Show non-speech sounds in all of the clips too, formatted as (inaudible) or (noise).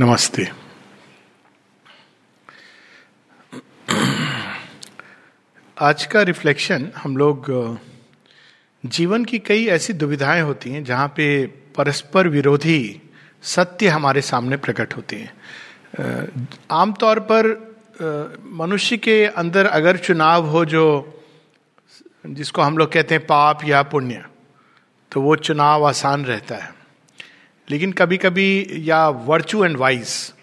नमस्ते। आज का रिफ्लेक्शन हम लोग जीवन की कई ऐसी दुविधाएँ होती हैं जहाँ पे परस्पर विरोधी सत्य हमारे सामने प्रकट होते हैं। आमतौर पर मनुष्य के अंदर अगर चुनाव हो जो, जिसको हम लोग कहते हैं पाप या पुण्य तो वो चुनाव आसान रहता है। लेकिन कभी कभी या वर्चू एंड वाइस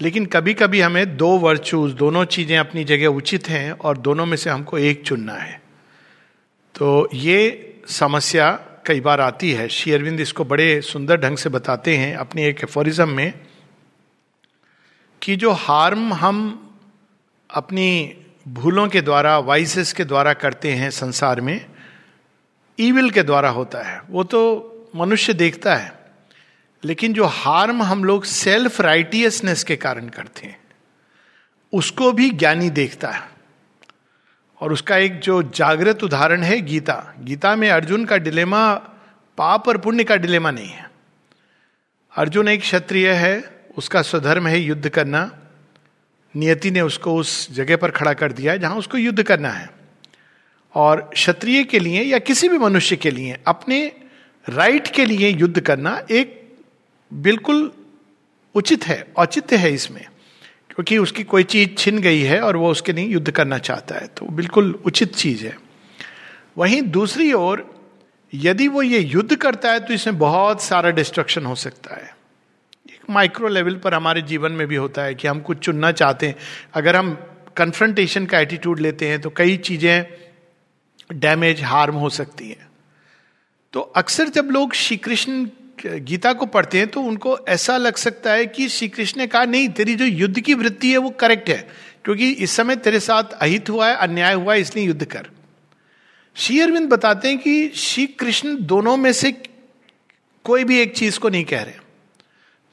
लेकिन कभी कभी हमें दो वर्चूज दोनों चीज़ें अपनी जगह उचित हैं और दोनों में से हमको एक चुनना है। तो ये समस्या कई बार आती है। श्री अरविंद इसको बड़े सुंदर ढंग से बताते हैं अपनी एक एफोरिज्म में कि जो हार्म हम अपनी भूलों के द्वारा वाइसेस के द्वारा करते हैं संसार में ईविल के द्वारा होता है। वो तो मनुष्य देखता है। लेकिन जो हार्म हम लोग सेल्फ राइटियसनेस के कारण करते हैं, उसको भी ज्ञानी देखता है। और उसका एक जो जागृत उदाहरण है गीता। गीता में अर्जुन का डिलेमा पाप और पुण्य का डिलेमा नहीं है। अर्जुन एक क्षत्रिय है, उसका स्वधर्म है युद्ध करना। नियति ने उसको उस जगह पर खड़ा कर दिया जहाँ उसको युद्ध करना है। और क्षत्रिय के लिए या किसी भी मनुष्य के लिए, अपने राइट के लिए युद्ध करना एक बिल्कुल उचित है, औचित्य है इसमें, क्योंकि उसकी कोई चीज़ छिन गई है और वो उसके लिए युद्ध करना चाहता है तो बिल्कुल उचित चीज़ है। वहीं दूसरी ओर, यदि वो ये युद्ध करता है तो इसमें बहुत सारा डिस्ट्रक्शन हो सकता है। एक माइक्रो लेवल पर हमारे जीवन में भी होता है कि हम कुछ चुनना चाहते हैं। अगर हम कन्फ्रंटेशन का एटीट्यूड लेते हैं तो कई चीज़ें डैमेज हार्म हो सकती हैं। तो अक्सर जब लोग श्री कृष्ण गीता को पढ़ते हैं तो उनको ऐसा लग सकता है कि श्री कृष्ण ने कहा, नहीं, तेरी जो युद्ध की वृत्ति है वो करेक्ट है, क्योंकि इस समय तेरे साथ अहित हुआ है, अन्याय हुआ है, इसलिए युद्ध कर। श्री अरविंद बताते हैं कि श्री कृष्ण दोनों में से कोई भी एक चीज़ को नहीं कह रहे।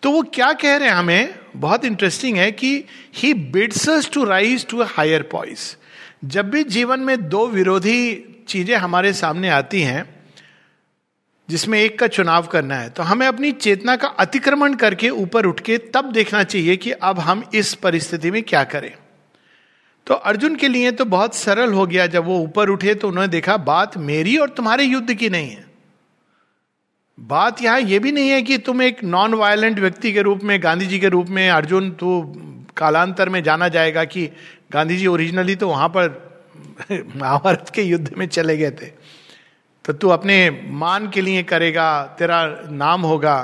तो वो क्या कह रहे हैं हमें? बहुत इंटरेस्टिंग है कि he bids to rise to higher poise जब भी जीवन में दो विरोधी चीज़ें हमारे सामने आती हैं जिसमें एक का चुनाव करना है। तो हमें अपनी चेतना का अतिक्रमण करके ऊपर उठ के तब देखना चाहिए कि अब हम इस परिस्थिति में क्या करें। तो अर्जुन के लिए तो बहुत सरल हो गया। जब वो ऊपर उठे तो उन्होंने देखा, बात मेरी और तुम्हारे युद्ध की नहीं है। बात यहाँ यह भी नहीं है कि तुम एक नॉन वायलेंट व्यक्ति के रूप में, गांधी जी के रूप में, अर्जुन तो कालांतर में जाना जाएगा कि गांधी जी ओरिजिनली तो वहाँ पर (laughs) महाभारत के युद्ध में चले गए थे। तो तू अपने मान के लिए करेगा, तेरा नाम होगा।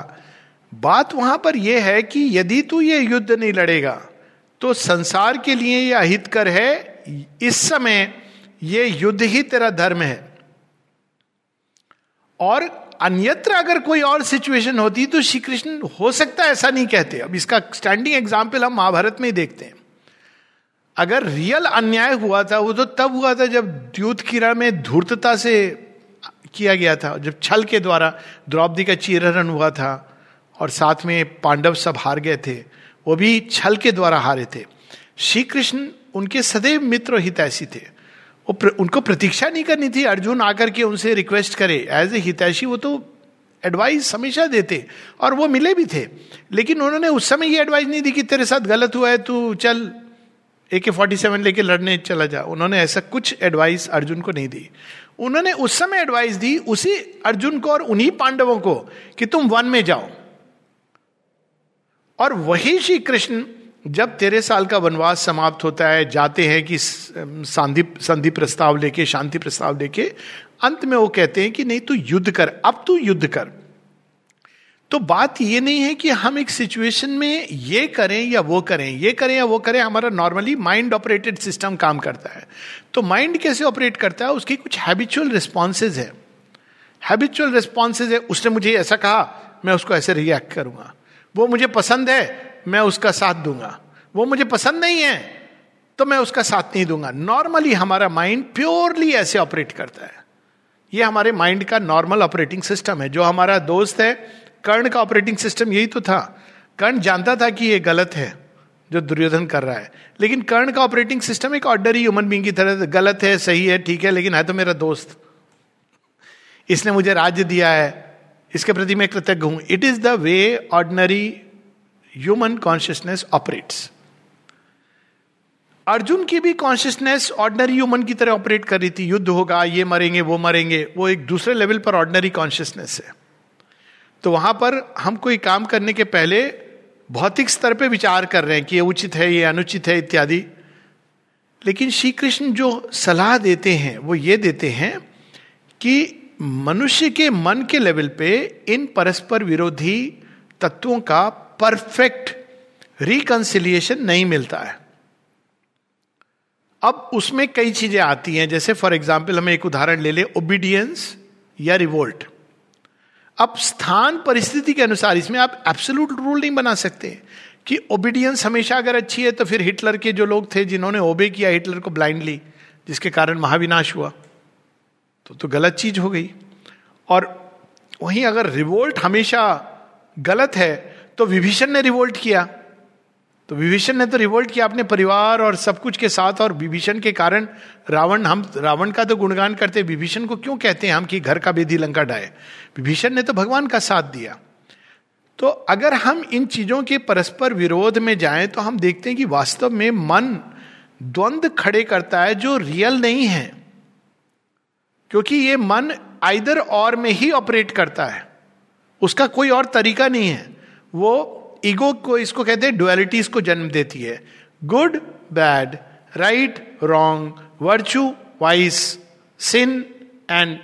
बात वहाँ पर यह है कि यदि तू ये युद्ध नहीं लड़ेगा तो संसार के लिए यह अहितकर है। इस समय यह युद्ध ही तेरा धर्म है। और अन्यत्र अगर कोई और सिचुएशन होती तो श्री कृष्ण हो सकता ऐसा नहीं कहते। अब इसका स्टैंडिंग एग्ज़ाम्पल हम महाभारत में ही देखते हैं। अगर रियल अन्याय हुआ था, वो तो तब हुआ था जब द्यूत किरा में धूर्तता से किया गया था। जब छल के द्वारा द्रौपदी का चीरहरण हुआ था और साथ में पांडव सब हार गए थे वो भी छल के द्वारा हारे थे। श्री कृष्ण उनके सदैव मित्र हितैषी थे। वो प्र, उनको प्रतीक्षा नहीं करनी थी। अर्जुन आकर के उनसे रिक्वेस्ट करे एज ए हितैषी वो तो एडवाइस हमेशा देते और वो मिले भी थे। लेकिन उन्होंने उस समय ये एडवाइस नहीं दी कि तेरे साथ गलत हुआ है तू चल ए के फोर्टी सेवन लेके लड़ने चला जा। उन्होंने ऐसा कुछ एडवाइस अर्जुन को नहीं दी। उन्होंने उस समय एडवाइस दी उसी अर्जुन को और उन्हीं पांडवों को कि तुम वन में जाओ। और वही श्री कृष्ण जब तेरह साल का वनवास समाप्त होता है, जाते हैं कि संधि संधि प्रस्ताव लेके, शांति प्रस्ताव लेके, अंत में वो कहते हैं कि नहीं, तू युद्ध कर, अब तू युद्ध कर। तो बात ये नहीं है कि हम एक सिचुएशन में ये करें या वो करें, ये करें या वो करें, हमारा नॉर्मली माइंड ऑपरेटेड सिस्टम काम करता है। तो माइंड कैसे ऑपरेट करता है, उसकी कुछ हैबिचुअल रिस्पॉन्सेज है। हैबिचुअल रिस्पॉन्सेज है, उसने मुझे ऐसा कहा, मैं उसको ऐसे रिएक्ट करूँगा। वो मुझे पसंद है, मैं उसका साथ दूँगा। वो मुझे पसंद नहीं है तो मैं उसका साथ नहीं दूँगा। नॉर्मली हमारा माइंड प्योरली ऐसे ऑपरेट करता है। ये हमारे माइंड का नॉर्मल ऑपरेटिंग सिस्टम है। जो हमारा दोस्त है, कर्ण का ऑपरेटिंग सिस्टम यही तो था। कर्ण जानता था कि ये गलत है। जो दुर्योधन कर रहा है। लेकिन कर्ण का ऑपरेटिंग सिस्टम एक ऑर्डरी ह्यूमन बींग की तरह गलत है, सही है, ठीक है, लेकिन है तो मेरा दोस्त। इसने मुझे राज्य दिया है। इसके प्रति मैं कृतज्ञ हूँ। It is the way ordinary human consciousness operates Arjun की भी कॉन्शियसनेस ऑर्डनरी ह्यूमन की तरह ऑपरेट कर रही थी। युद्ध होगा, ये मरेंगे, वो मरेंगे, वो एक दूसरे लेवल पर ऑर्डनरी कॉन्शियसनेस है। तो वहाँ पर हम कोई काम करने के पहले भौतिक स्तर पे विचार कर रहे हैं कि ये उचित है, ये अनुचित है, इत्यादि। लेकिन श्री कृष्ण जो सलाह देते हैं, वो ये देते हैं कि मनुष्य के मन के लेवल पे इन परस्पर विरोधी तत्वों का परफेक्ट रिकंसिलिएशन नहीं मिलता है। अब उसमें कई चीज़ें आती हैं, जैसे फॉर एग्ज़ाम्पल हमें एक उदाहरण ले ले ओबीडियंस या रिवोल्ट अब स्थान परिस्थिति के अनुसार इसमें आप एब्सोल्यूट रूल नहीं बना सकते कि ओबीडियंस हमेशा अगर अच्छी है तो फिर हिटलर के जो लोग थे जिन्होंने ओबे किया, हिटलर को ब्लाइंडली जिसके कारण महाविनाश हुआ। तो तो गलत चीज़ हो गई। और वहीं अगर रिवोल्ट हमेशा गलत है तो विभीषण ने रिवोल्ट किया। तो विभीषण ने तो रिवोल्ट किया अपने परिवार और सब कुछ के साथ और विभीषण के कारण रावण, हम रावण का तो गुणगान करते, विभीषण को क्यों कहते हैं हम कि घर का बेदी लंका डाए विभीषण ने तो भगवान का साथ दिया। तो अगर हम इन चीज़ों के परस्पर विरोध में जाएँ तो हम देखते हैं कि वास्तव में मन द्वंद खड़े करता है जो रियल नहीं है। क्योंकि ये मन आइदर और में ही ऑपरेट करता है। उसका कोई और तरीका नहीं है। वो ईगो को, इसको कहते हैं डुअलिटीज को जन्म देती है। Good bad right wrong virtue vice sin and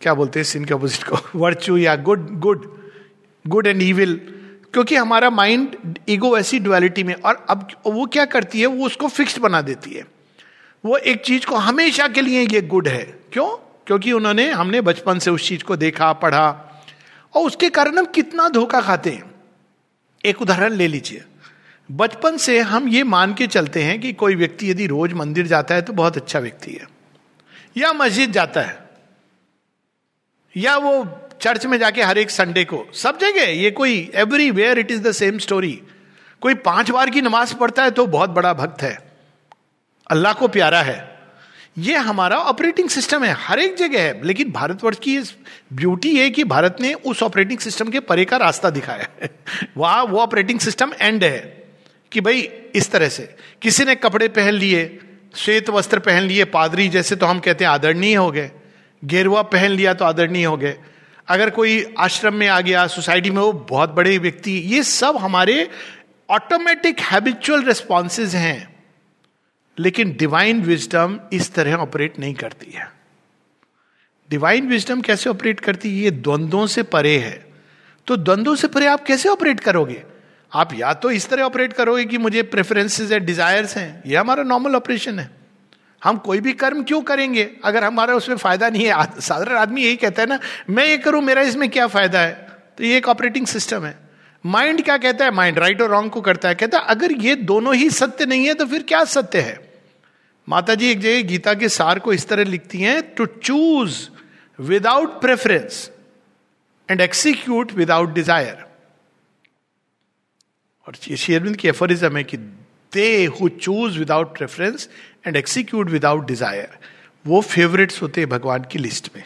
क्या बोलते हैं सिन के अपोजिट को? (laughs) वर्चू या good good good and evil क्योंकि हमारा माइंड ईगो ऐसी डुअलिटी में, और अब वो क्या करती है? वो उसको फिक्स्ड बना देती है। वो एक चीज़ को हमेशा के लिए ये गुड है। क्यों? क्योंकि उन्होंने, हमने बचपन से उस चीज़ को देखा, पढ़ा, और उसके कारण हम कितना धोखा खाते हैं। एक उदाहरण ले लीजिए। बचपन से हम ये मान के चलते हैं कि कोई व्यक्ति यदि रोज मंदिर जाता है तो बहुत अच्छा व्यक्ति है। या मस्जिद जाता है। या वो चर्च में जाके हर एक संडे को, सब जगह, ये कोई everywhere it is the same story कोई पाँच बार की नमाज़ पढ़ता है तो बहुत बड़ा भक्त है। अल्लाह को प्यारा है। ये हमारा ऑपरेटिंग सिस्टम है, हर एक जगह है, लेकिन भारतवर्ष की ब्यूटी है कि भारत ने उस ऑपरेटिंग सिस्टम के परे का रास्ता दिखाया है। (laughs) वहाँ वो ऑपरेटिंग सिस्टम एंड है कि भाई इस तरह से, किसी ने कपड़े पहन लिए, श्वेत वस्त्र पहन लिए, पादरी जैसे तो हम कहते हैं आदरणीय हो गए, गेरुआ पहन लिया तो आदरणीय हो गए। अगर कोई आश्रम में आ गया सोसाइटी में वो बहुत बड़े व्यक्ति, ये सब हमारे ऑटोमेटिक हैबिचुअल रिस्पॉन्सेज हैं। लेकिन डिवाइन विजडम इस तरह ऑपरेट नहीं करती है। डिवाइन विजडम कैसे ऑपरेट करती है? ये द्वंद्वों से परे है। तो द्वंद्वों से परे आप कैसे ऑपरेट करोगे? आप या तो इस तरह ऑपरेट करोगे कि मुझे प्रेफरेंसेस है डिजायर्स हैं। ये हमारा नॉर्मल ऑपरेशन है। हम कोई भी कर्म क्यों करेंगे? अगर हमारा उसमें फ़ायदा नहीं है साधारण आदमी यही कहता है ना, मैं ये करूँ, मेरा इसमें क्या फ़ायदा है? तो ये एक ऑपरेटिंग सिस्टम है। माइंड क्या कहता है? माइंड राइट और रॉन्ग को करता है। कहता है, अगर ये दोनों ही सत्य नहीं है तो फिर क्या सत्य है? माता जी एक जगह गीता के सार को इस तरह लिखती हैं to choose without preference and execute without desire और शेयरविंद की एफरिज्म है कि they who choose without preference and execute without desire वो फेवरेट्स होते हैं भगवान की लिस्ट में।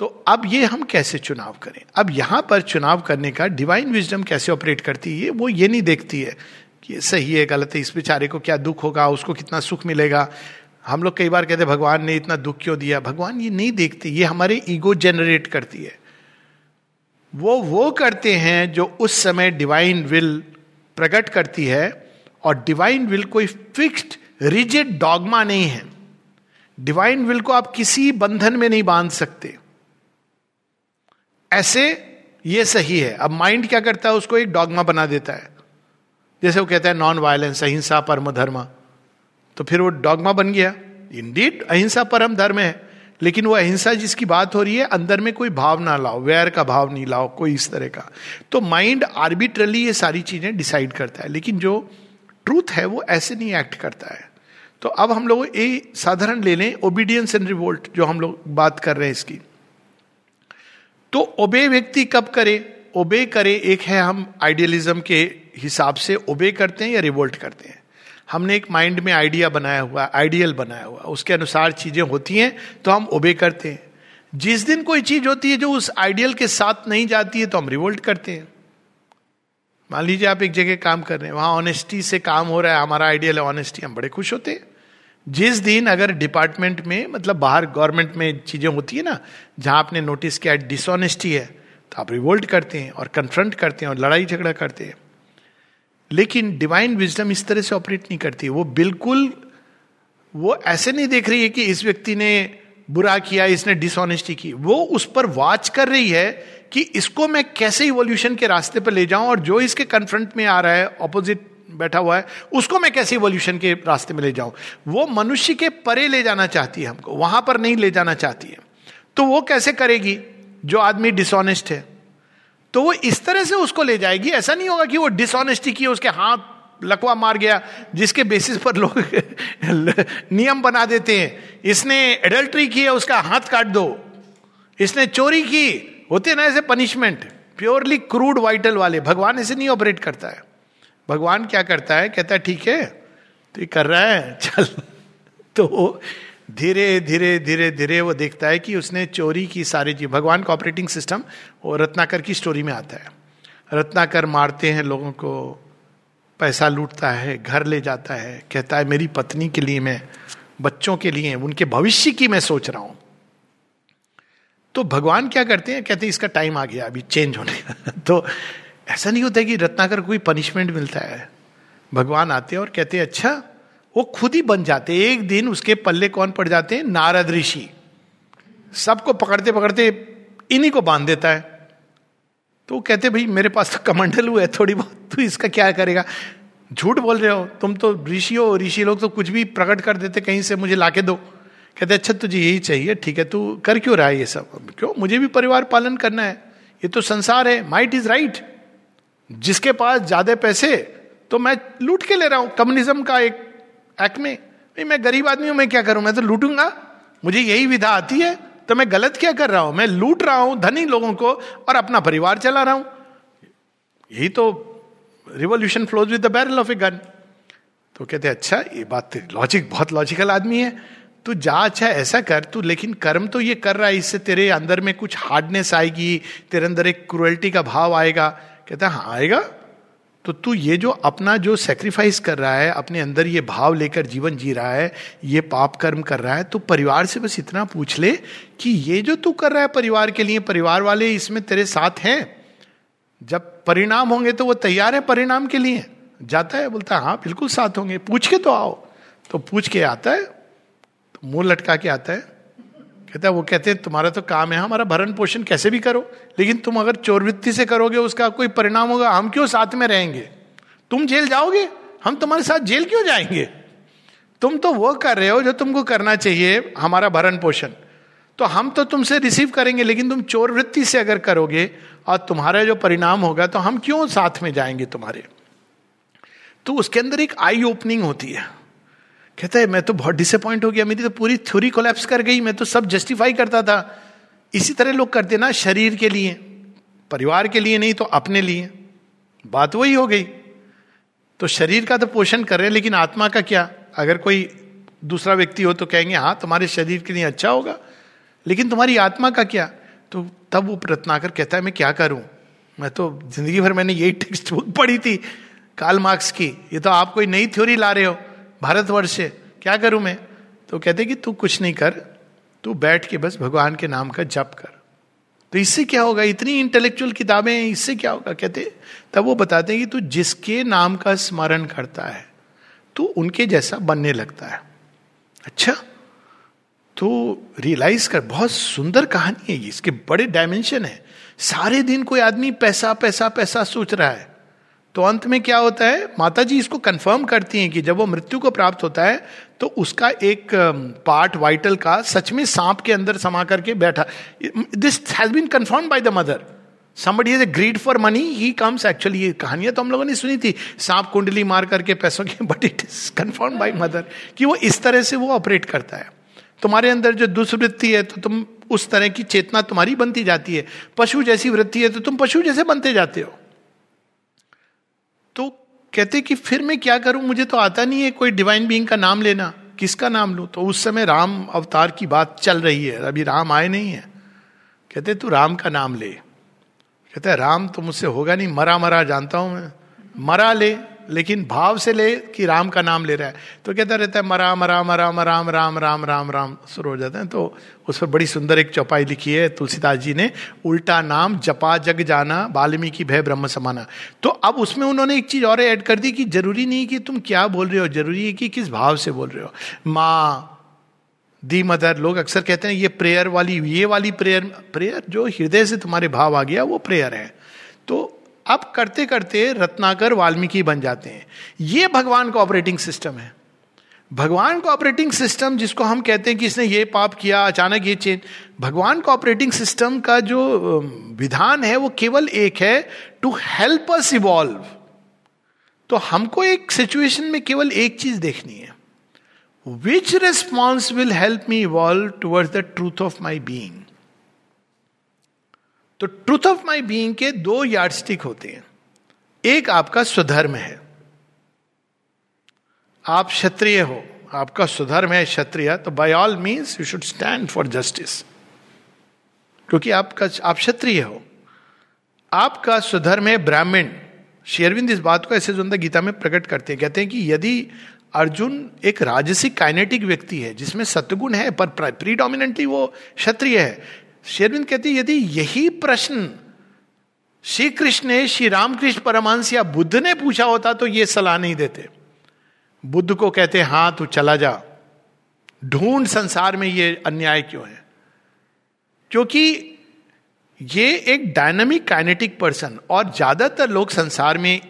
तो अब ये हम कैसे चुनाव करें? अब यहाँ पर चुनाव करने का डिवाइन विजडम कैसे ऑपरेट करती है, वो ये नहीं देखती है कि सही है, गलत है, इस बेचारे को क्या दुख होगा, उसको कितना सुख मिलेगा। हम लोग कई बार कहते भगवान ने इतना दुख क्यों दिया? भगवान ये नहीं देखते, ये हमारे ईगो जनरेट करती है। वो वो करते हैं जो उस समय डिवाइन विल प्रकट करती है, और डिवाइन विल कोई फिक्स्ड रिजिड डॉगमा नहीं है। डिवाइन विल को आप किसी बंधन में नहीं बाँध सकते। ऐसे ये सही है। अब माइंड क्या करता है? उसको एक डॉगमा बना देता है। जैसे वो कहता है नॉन वायलेंस अहिंसा, परम धर्म। तो फिर वो डॉगमा बन गया। इंडीड अहिंसा, परम धर्म है। लेकिन वो अहिंसा जिसकी बात हो रही है, अंदर में कोई भाव ना लाओ, वैर का भाव नहीं लाओ, कोई इस तरह का। तो माइंड आर्बिट्रली ये सारी चीज़ें डिसाइड करता है। लेकिन जो ट्रूथ है, वो ऐसे नहीं एक्ट करता है। तो अब हम लोग ये साधारण ले लें ओबीडियंस एंड रिवोल्ट जो हम लोग बात कर रहे हैं इसकी। तो ओबे व्यक्ति कब करे? ओबे करे, एक है हम आइडियलिज्म के हिसाब से ओबे करते हैं या रिवोल्ट करते हैं। हमने एक माइंड में आइडिया बनाया हुआ आइडियल बनाया हुआ, उसके अनुसार चीज़ें होती हैं तो हम ओबे करते हैं। जिस दिन कोई चीज़ होती है जो उस आइडियल के साथ नहीं जाती है तो हम रिवोल्ट करते हैं। मान लीजिए आप एक जगह काम कर रहे हैं, वहाँ ऑनेस्टी से काम हो रहा है, हमारा आइडियल है ऑनेस्टी हम बड़े खुश होते हैं। जिस दिन अगर डिपार्टमेंट में मतलब बाहर गवर्नमेंट में चीज़ें होती है ना, जहाँ आपने नोटिस किया डिसऑनेस्टी है तो आप रिवोल्ट करते हैं और कन्फ्रंट करते हैं और लड़ाई झगड़ा करते हैं। लेकिन डिवाइन विजडम इस तरह से ऑपरेट नहीं करती वो बिल्कुल, वो ऐसे नहीं देख रही है कि इस व्यक्ति ने बुरा किया, इसने डिसऑनेस्टी की। वो उस पर वॉच कर रही है कि इसको मैं कैसे इवोल्यूशन के रास्ते पर ले जाऊँ और जो इसके कन्फ्रंट में आ रहा है ऑपोजिट बैठा हुआ है, उसको मैं कैसे इवोल्यूशन के रास्ते में ले जाऊँ? वो मनुष्य के परे ले जाना चाहती है हमको, वहाँ पर नहीं ले जाना चाहती है। तो वो कैसे करेगी? जो आदमी डिसऑनेस्ट है तो वो इस तरह से उसको ले जाएगी। ऐसा नहीं होगा कि वो डिसऑनेस्टी की उसके हाथ लकवा मार गया, जिसके बेसिस पर लोग (laughs) नियम बना देते हैं। इसने एडल्ट्री की है, उसका हाथ काट दो। इसने चोरी की, होते ना ऐसे पनिशमेंट प्योरली क्रूड वाइटल वाले। भगवान ऐसे नहीं ऑपरेट करता है। भगवान क्या करता है? कहता है, ठीक है तो ये कर रहा है, चल। (laughs) तो धीरे धीरे धीरे धीरे वो देखता है कि उसने चोरी की सारी चीज़, भगवान का ऑपरेटिंग सिस्टम वो रत्नाकर की स्टोरी में आता है। रत्नाकर मारते हैं, लोगों को पैसा लूटता है, घर ले जाता है, कहता है, मेरी पत्नी के लिए मैं, बच्चों के लिए, उनके भविष्य की मैं सोच रहा हूँ। तो भगवान क्या करते हैं? कहते हैं, इसका टाइम आ गया, अभी चेंज होने का (laughs) तो ऐसा नहीं होता कि रत्नाकर कोई पनिशमेंट मिलता है। भगवान आते हैं और कहते हैं अच्छा वो खुद ही बन जाते एक दिन उसके पल्ले कौन पड़ जाते हैं? नारद ऋषि। सबको पकड़ते पकड़ते इन्हीं को बाँध देता है। तो वो कहते भाई, मेरे पास तो कमंडल हुआ है थोड़ी बहुत। तू इसका क्या करेगा? झूठ बोल रहे हो। तुम तो ऋषि हो, ऋषि लोग तो कुछ भी प्रकट कर देते, कहीं से मुझे लाके दो। कहते अच्छा तुझे यही चाहिए। ठीक है, तू कर क्यों रहा है ये सब? क्यों? मुझे भी परिवार पालन करना है। ये तो संसार है। माइट इज़ राइट जिसके पास ज़्यादा पैसे तो मैं लूट के ले रहा हूँ। कम्युनिज्म का एक एक्ट में मैं गरीब आदमी हूँ, मैं क्या करूँ? मैं तो लूटूँगा। मुझे यही विधा आती है तो मैं गलत क्या कर रहा हूँ? मैं लूट रहा हूँ धनी लोगों को और अपना परिवार चला रहा हूँ। यही तो revolution flows with the barrel of a gun तो कहते अच्छा ये बात लॉजिक बहुत लॉजिकल आदमी है। तू जा अच्छा ऐसा कर, तू, लेकिन कर्म तो ये कर रहा है, इससे तेरे अंदर में कुछ हार्डनेस आएगी, तेरे अंदर एक क्रुअल्टी का भाव आएगा। कहता है हाँ आएगा। तो तू ये जो अपना जो सेक्रीफाइस कर रहा है, अपने अंदर ये भाव लेकर जीवन जी रहा है, ये पाप कर्म कर रहा है तो परिवार से बस इतना पूछ ले कि ये जो तू कर रहा है परिवार के लिए, परिवार वाले इसमें तेरे साथ हैं। जब परिणाम होंगे तो वो तैयार है परिणाम के लिए। जाता है, बोलता है हाँ बिल्कुल साथ होंगे। पूछ के तो आओ। तो पूछ के आता है तो मुँह लटका के आता है। कहता है, वो कहते हैं, तुम्हारा तो काम है, हमारा भरण पोषण कैसे भी करो, लेकिन तुम अगर चोरवृत्ति से करोगे, उसका कोई परिणाम होगा, हम क्यों साथ में रहेंगे? तुम जेल जाओगे? हम तुम्हारे साथ जेल क्यों जाएँगे? तुम तो वो कर रहे हो जो तुमको करना चाहिए, हमारा भरण पोषण। तो हम तो तुमसे रिसीव करेंगे, लेकिन तुम चोर वृत्ति से अगर करोगे, और तुम्हारा जो परिणाम होगा तो हम क्यों साथ में जाएँगे तुम्हारे? तो उसके अंदर एक आई ओपनिंग होती है। कहता है, मैं तो बहुत डिसअपॉइंट हो गया, मेरी तो पूरी थ्योरी कोलैप्स कर गई, मैं तो सब जस्टिफाई करता था। इसी तरह लोग करते ना, शरीर के लिए, परिवार के लिए नहीं तो अपने लिए। बात वही हो गई। तो शरीर का तो पोषण कर रहे हैं, लेकिन आत्मा का क्या? अगर कोई दूसरा व्यक्ति हो तो कहेंगे हाँ तुम्हारे शरीर के लिए अच्छा होगा, लेकिन तुम्हारी आत्मा का क्या? तो तब वो रत्नाकर कहता है, मैं क्या करूँ? मैं तो ज़िंदगी भर मैंने यही टेक्स्ट बुक पढ़ी थी काल मार्क्स की। ये तो आप कोई नई थ्योरी ला रहे हो। भारतवर्ष क्या करूँ मैं? तो कहते कि तू कुछ नहीं कर, तू बैठ के बस भगवान के नाम का जप कर। तो इससे क्या होगा? इतनी इंटेलेक्चुअल किताबें इससे क्या होगा? कहते तब वो बताते हैं कि तू जिसके नाम का स्मरण करता है, तू उनके जैसा बनने लगता है। अच्छा तो रियलाइज़ कर, बहुत सुंदर कहानी है इसके बड़े डायमेंशन है। सारे दिन कोई आदमी पैसा पैसा पैसा सोच रहा है। तो अंत में क्या होता है? माता जी इसको कंफर्म करती हैं कि जब वो मृत्यु को प्राप्त होता है तो उसका एक पार्ट वाइटल का सच में सांप के अंदर समा करके बैठा। This has been confirm by the mother somebody is a greed for money he comes actually ये कहानियाँ तो हम लोगों ने सुनी थी। सांप कुंडली मार करके पैसों की but it is confirm by mother कि वो इस तरह से वो ऑपरेट करता है। तुम्हारे अंदर जो दुष्वृत्ति है तो तुम उस तरह की चेतना तुम्हारी बनती जाती है। पशु जैसी वृत्ति है तो तुम पशु जैसे बनते जाते हो। तो कहते कि फिर मैं क्या करूँ? मुझे तो आता नहीं है कोई डिवाइन बीइंग का नाम लेना। किसका नाम लू? तो उस समय राम अवतार की बात चल रही है। अभी राम आए नहीं है। कहते, तू राम का नाम ले। कहते, राम तो मुझसे होगा नहीं। मरा मरा जानता हूँ मैं। मरा ले। लेकिन भाव से ले कि राम का नाम ले रहा है। तो कहता रहता है, मरा मरा मरा मराम राम राम राम राम शुरू हो जाते हैं। तो उस पर बड़ी सुंदर एक चौपाई लिखी है, तुलसीदास जी ने, उल्टा नाम जपा जग जाना, वाल्मीकि भय ब्रह्म समाना। तो अब उसमें उन्होंने एक चीज़ और ऐड कर दी कि ज़रूरी नहीं कि तुम क्या बोल रहे हो, ज़रूरी है कि किस भाव से बोल रहे हो। माँ, दी मदर लोग अक्सर कहते हैं, ये प्रेयर वाली, ये वाली प्रेयर प्रेयर जो हृदय से तुम्हारे भाव आ गया, वो प्रेयर है। तो अब करते करते रत्नाकर वाल्मीकि बन जाते हैं। ये भगवान का ऑपरेटिंग सिस्टम है। भगवान का ऑपरेटिंग सिस्टम जिसको हम कहते हैं कि इसने ये पाप किया, अचानक ये चेंज। भगवान का ऑपरेटिंग सिस्टम का जो विधान है वो केवल एक है टू हेल्प अस इवॉल्व तो हमको एक सिचुएशन में केवल एक चीज़ देखनी है। Which response will help me evolve towards the truth of my being तो ट्रूथ ऑफ़ माई बींग के दो यार्ड स्टिक होते हैं। एक आपका स्वधर्म है। आप क्षत्रिय हो, आपका स्वधर्म है क्षत्रिय तो by all means you should stand for justice क्योंकि आपका, आप क्षत्रिय हो। आपका स्वधर्म है ब्राह्मण। शेरविंद इस बात को ऐसे सुंदर गीता में प्रकट करते हैं। कहते हैं कि यदि अर्जुन एक राजसिक काइनेटिक व्यक्ति है, जिसमें सत्गुण है, पर प्रीडोमिनेंटली वो क्षत्रिय है शेरविंद कहते यदि यही प्रश्न श्री कृष्ण ने, श्री रामकृष्ण परमांस या बुद्ध ने पूछा होता तो ये सलाह नहीं देते। बुद्ध को कहते हाँ तू चला जा। ढूंढ संसार में ये अन्याय क्यों है? क्योंकि ये एक डायनामिक काइनेटिक पर्सन और ज़्यादातर लोग संसार में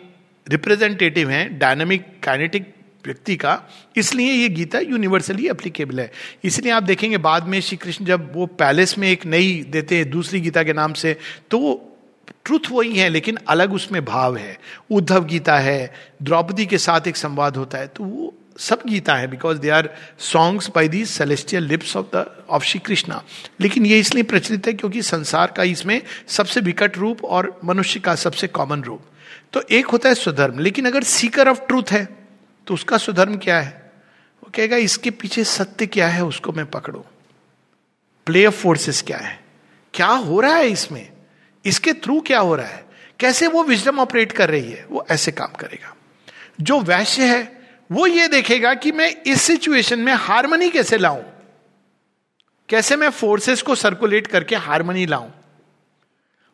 रिप्रेजेंटेटिव हैं डायनामिक काइनेटिक व्यक्ति का, इसलिए ये गीता यूनिवर्सली एप्लीकेबल है। इसलिए आप देखेंगे बाद में श्री कृष्ण जब वो पैलेस में एक नई देते हैं, दूसरी गीता के नाम से तो ट्रुथ वही है, लेकिन अलग उसमें भाव है। उद्धव गीता है, द्रौपदी के साथ एक संवाद होता है तो वो सब गीता है because they are songs by the celestial lips of the of Shri Krishna लेकिन ये इसलिए प्रचलित है क्योंकि संसार का इसमें सबसे विकट रूप और मनुष्य का सबसे कॉमन रूप। तो एक होता है स्वधर्म, लेकिन अगर सीकर ऑफ़ ट्रूथ है तो उसका सुधर्म क्या है? वो कहेगा, इसके पीछे सत्य क्या है, उसको मैं पकड़ू। प्ले ऑफ़ फोर्सेस क्या है? क्या हो रहा है इसमें? इसके थ्रू क्या हो रहा है? कैसे वो विजडम ऑपरेट कर रही है? वो ऐसे काम करेगा। जो वैश्य है, वो ये देखेगा कि मैं इस सिचुएशन में हारमोनी कैसे लाऊं? कैसे मैं फोर्सेस को सर्कुलेट करके हारमोनी लाऊं?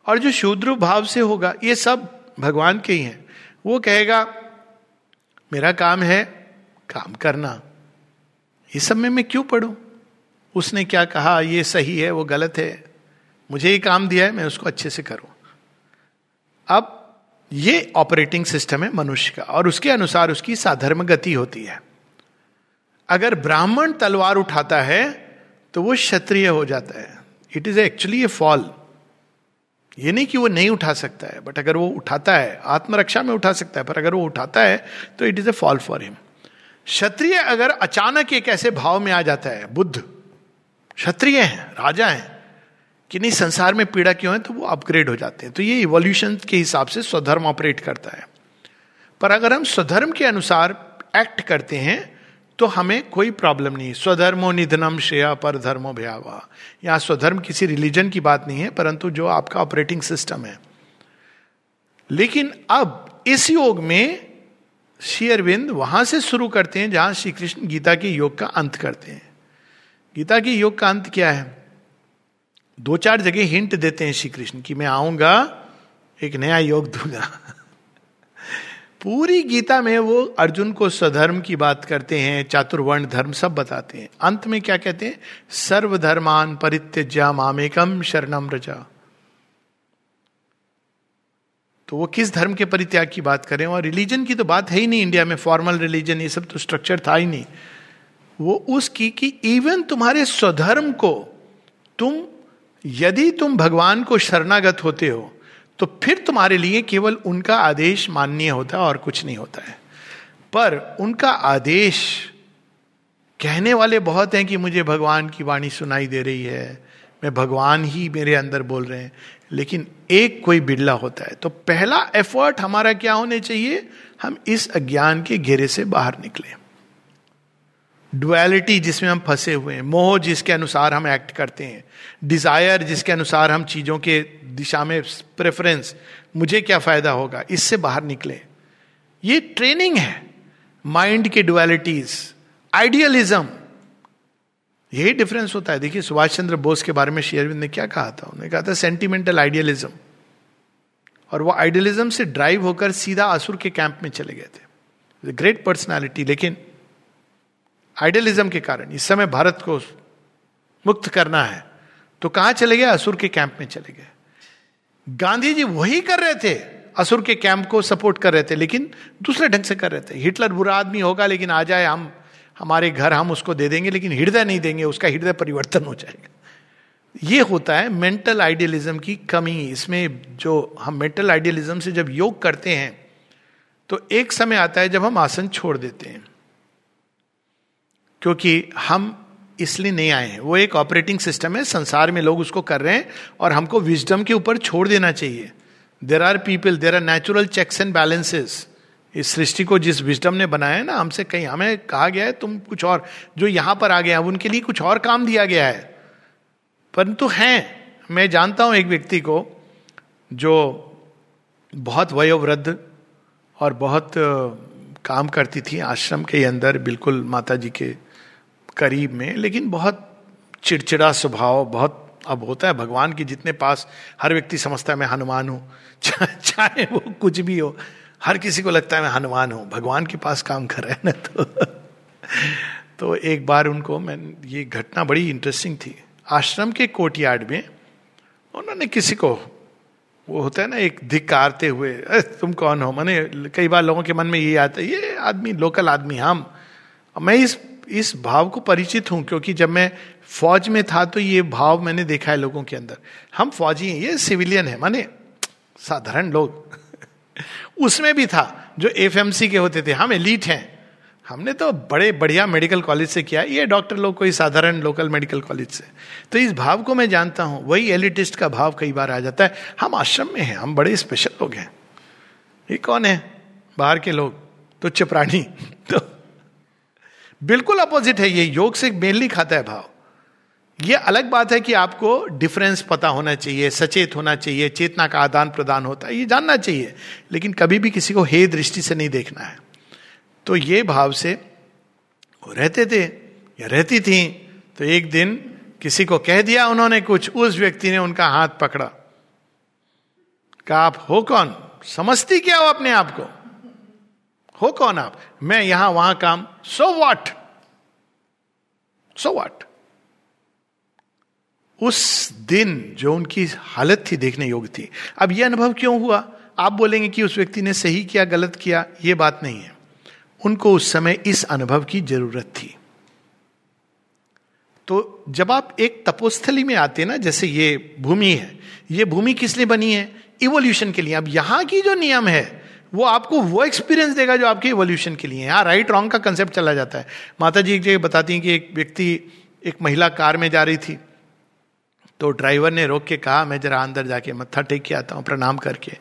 और जो शूद्र भाव से होगा, ये सब भगवान के ही हैं। वो कहेगा मेरा काम है काम करना। इस सब में मैं क्यों पढ़ू? उसने क्या कहा, ये सही है, वो गलत है। मुझे ये काम दिया है, मैं उसको अच्छे से करूँ। अब ये ऑपरेटिंग सिस्टम है मनुष्य का, और उसके अनुसार उसकी साधर्म गति होती है। अगर ब्राह्मण तलवार उठाता है तो वो क्षत्रिय हो जाता है। It is actually a fall ये नहीं कि वो नहीं उठा सकता है बट अगर वो उठाता है, आत्मरक्षा में उठा सकता है, पर अगर वो उठाता है तो it is a fall for him क्षत्रिय अगर अचानक एक ऐसे भाव में आ जाता है, बुद्ध, क्षत्रिय हैं, राजा हैं, कि नहीं, संसार में पीड़ा क्यों है तो वो अपग्रेड हो जाते हैं। तो ये इवोल्यूशन के हिसाब से स्वधर्म ऑपरेट करता है। पर अगर हम स्वधर्म के अनुसार एक्ट करते हैं तो हमें कोई प्रॉब्लम नहीं है। स्वधर्मो निधनम श्रेया पर धर्मो भयावा यहाँ स्वधर्म किसी रिलीजन की बात नहीं है, परंतु जो आपका ऑपरेटिंग सिस्टम है। लेकिन अब इस योग में श्री अरविंद वहाँ से शुरू करते हैं, जहाँ श्री कृष्ण गीता के योग का अंत करते हैं। गीता के योग का अंत क्या है? दो चार जगह हिंट देते हैं श्री कृष्ण कि मैं आऊँगा, एक नया योग दूँगा। पूरी गीता में वो अर्जुन को स्वधर्म की बात करते हैं चातुर्वर्ण धर्म सब बताते हैं। अंत में क्या कहते हैं? सर्वधर्मान परित्यज्या मामेकम शरणम रजा। तो वो किस धर्म के परित्याग की बात करें? और रिलीजन की तो बात है ही नहीं इंडिया में, फॉर्मल रिलीजन, ये सब तो स्ट्रक्चर था ही नहीं। वो उसकी कि इवन तुम्हारे स्वधर्म को तुम, यदि तुम भगवान को शरणागत होते हो तो फिर तुम्हारे लिए केवल उनका आदेश माननीय होता है और कुछ नहीं होता है। पर उनका आदेश, कहने वाले बहुत हैं कि मुझे भगवान की वाणी सुनाई दे रही है, मैं भगवान ही मेरे अंदर बोल रहे हैं। लेकिन एक कोई बिरला होता है। तो पहला एफर्ट हमारा क्या होने चाहिए? हम इस अज्ञान के घेरे से बाहर निकले। डुअलिटी जिसमें हम फंसे हुए हैं, मोह जिसके अनुसार हम एक्ट करते हैं डिज़ायर जिसके अनुसार हम चीज़ों के दिशा में प्रेफरेंस मुझे क्या फ़ायदा होगा? इससे बाहर निकले। ये ट्रेनिंग है। माइंड के डुअलिटीज आइडियलिज्म यही डिफरेंस होता है। देखिए, सुभाष चंद्र बोस के बारे में शेयरविंद ने क्या कहा था? उन्होंने कहा था सेंटिमेंटल आइडियलिज्म और वो आइडियलिज्म से ड्राइव होकर सीधा असुर के कैंप में चले गए थे। ग्रेट पर्सनैलिटी लेकिन आइडियलिज्म के कारण, इस समय भारत को मुक्त करना है तो कहाँ चले गए? असुर के कैंप में चले गए। गांधी जी वही कर रहे थे, असुर के कैंप को सपोर्ट कर रहे थे, लेकिन दूसरे ढंग से कर रहे थे। हिटलर बुरा आदमी होगा, लेकिन आ जाए हम, हमारे घर हम उसको दे देंगे, लेकिन हृदय नहीं देंगे, उसका हृदय परिवर्तन हो जाएगा। ये होता है मेंटल आइडियलिज्म की कमी। इसमें जो हम मेंटल आइडियलिज्म से जब योग करते हैं तो एक समय आता है जब हम आसन छोड़ देते हैं। क्योंकि हम इसलिए नहीं आए हैं। वो एक ऑपरेटिंग सिस्टम है, संसार में लोग उसको कर रहे हैं और हमको विजडम के ऊपर छोड़ देना चाहिए। There are people there are natural checks and balances इस सृष्टि को जिस विजडम ने बनाया है ना, हमसे कहीं, हमें कहा गया है, तुम कुछ और, जो यहाँ पर आ गया उनके लिए कुछ और काम दिया गया है। परंतु हैं, मैं जानता हूँ एक व्यक्ति को, जो बहुत वयोवृद्ध और बहुत काम करती थी आश्रम के अंदर, बिल्कुल माता जी के करीब में, लेकिन बहुत चिड़चिड़ा स्वभाव, बहुत, अब होता है भगवान की जितने पास हर व्यक्ति समझता है, मैं हनुमान हूँ। (laughs) चाहे वो कुछ भी हो, हर किसी को लगता है, मैं हनुमान हूँ, भगवान के पास काम कर रहे हैं ना तो। (laughs) तो एक बार उनको मैं, ये घटना बड़ी इंटरेस्टिंग थी। आश्रम के कोर्टयार्ड में उन्होंने किसी को, वो होता है ना, एक धिकारते हुए तुम कौन हो? मैंने, कई बार लोगों के मन में ये आता है, ये आदमी, लोकल आदमी हम। मैं इस इस भाव को परिचित हूँ, क्योंकि जब मैं फौज में था तो ये भाव मैंने देखा है लोगों के अंदर। हम फौजी हैं, ये सिविलियन है, माने साधारण लोग। (laughs) उसमें भी था, जो एफएमसी के होते थे, हम एलिट हैं। हमने तो बड़े बढ़िया मेडिकल कॉलेज से किया, ये डॉक्टर लोग कोई साधारण लोकल मेडिकल कॉलेज से। तो इस भाव को मैं जानता हूँ, वही एलिटिस्ट का भाव कई बार आ जाता है। हम आश्रम में हैं, हम बड़े स्पेशल लोग हैं। ये कौन है? बाहर के लोग, तुच्छ प्राणी। (laughs) तो बिल्कुल अपोजिट है, ये योग से मेनली खाता है भाव। ये अलग बात है कि आपको डिफरेंस पता होना चाहिए, सचेत होना चाहिए, चेतना का आदान प्रदान होता है, ये जानना चाहिए। लेकिन कभी भी किसी को हे दृष्टि से नहीं देखना है। तो ये भाव से वो रहते थे या रहती थी तो एक दिन किसी को कह दिया उन्होंने कुछ, उस व्यक्ति ने उनका हाथ पकड़ा। कहा, आप हो कौन? समझती क्या हो अपने आप को? हो कौन आप? मैं यहाँ वहाँ काम सो वॉट सो वॉट उस दिन जो उनकी हालत थी देखने योग्य थी। अब यह अनुभव क्यों हुआ? आप बोलेंगे कि उस व्यक्ति ने सही किया, गलत किया यह बात नहीं है। उनको उस समय इस अनुभव की ज़रूरत थी। तो जब आप एक तपोस्थली में आते ना, जैसे ये भूमि है, ये भूमि किस लिए बनी है? इवोल्यूशन के लिए। अब यहाँ की जो नियम है वो आपको वो एक्सपीरियंस देगा जो आपके इवोल्यूशन के लिए यहाँ राइट रॉन्ग का कंसेप्ट चला जाता है। माता जी एक जगह बताती हैं कि एक व्यक्ति, एक महिला कार में जा रही थी। तो ड्राइवर ने रोक के कहा, मैं जरा अंदर जाके मत्था टेक के आता हूँ, प्रणाम करके।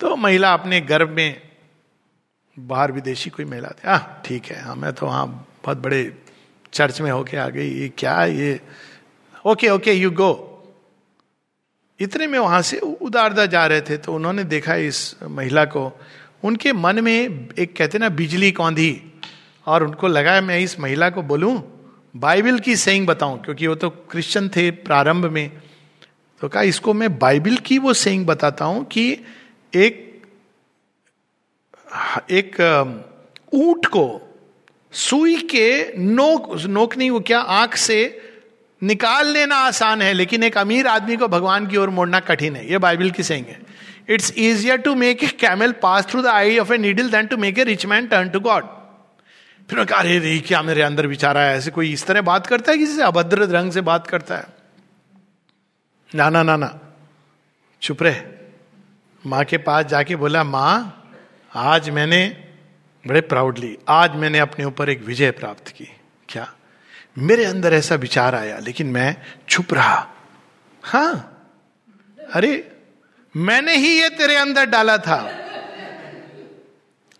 तो महिला अपने गर्भ में बाहर विदेशी कोई महिला थी। हाँ ठीक है हाँ मैं तो वहाँ बहुत बड़े चर्च में होके आ गई। ये क्या ये ओके ओके यू गो इतने में वहाँ से उदारदा जा रहे थे तो उन्होंने देखा इस महिला को। उनके मन में एक कहते ना, बिजली कौंधी, और उनको लगा, मैं इस महिला को बोलूँ, बाइबल की सेइंग बताऊँ, क्योंकि वो तो क्रिश्चियन थे प्रारंभ में। तो कहा, इसको मैं बाइबल की वो सेइंग बताता हूँ कि एक एक, ऊँट को सुई के नोक नोक नहीं, वो क्या आँख से निकाल लेना आसान है, लेकिन एक अमीर आदमी को भगवान की ओर मोड़ना कठिन है। ये बाइबल की सेइंग है। It's easier to make a camel pass through the eye of a needle than to make a rich man turn to God फिर मैं कहा, अरे रे क्या मेरे अंदर विचार आया? ऐसे कोई इस तरह बात करता है? किसी से अभद्र ढंग से बात करता है? ना ना ना ना। चुप रहे। माँ के पास जाके बोला, माँ, आज मैंने बड़े प्राउडली आज मैंने अपने ऊपर एक विजय प्राप्त की। क्या? मेरे अंदर ऐसा विचार आया, लेकिन मैं छुप रहा। हाँ। अरे, मैंने ही ये तेरे अंदर डाला था।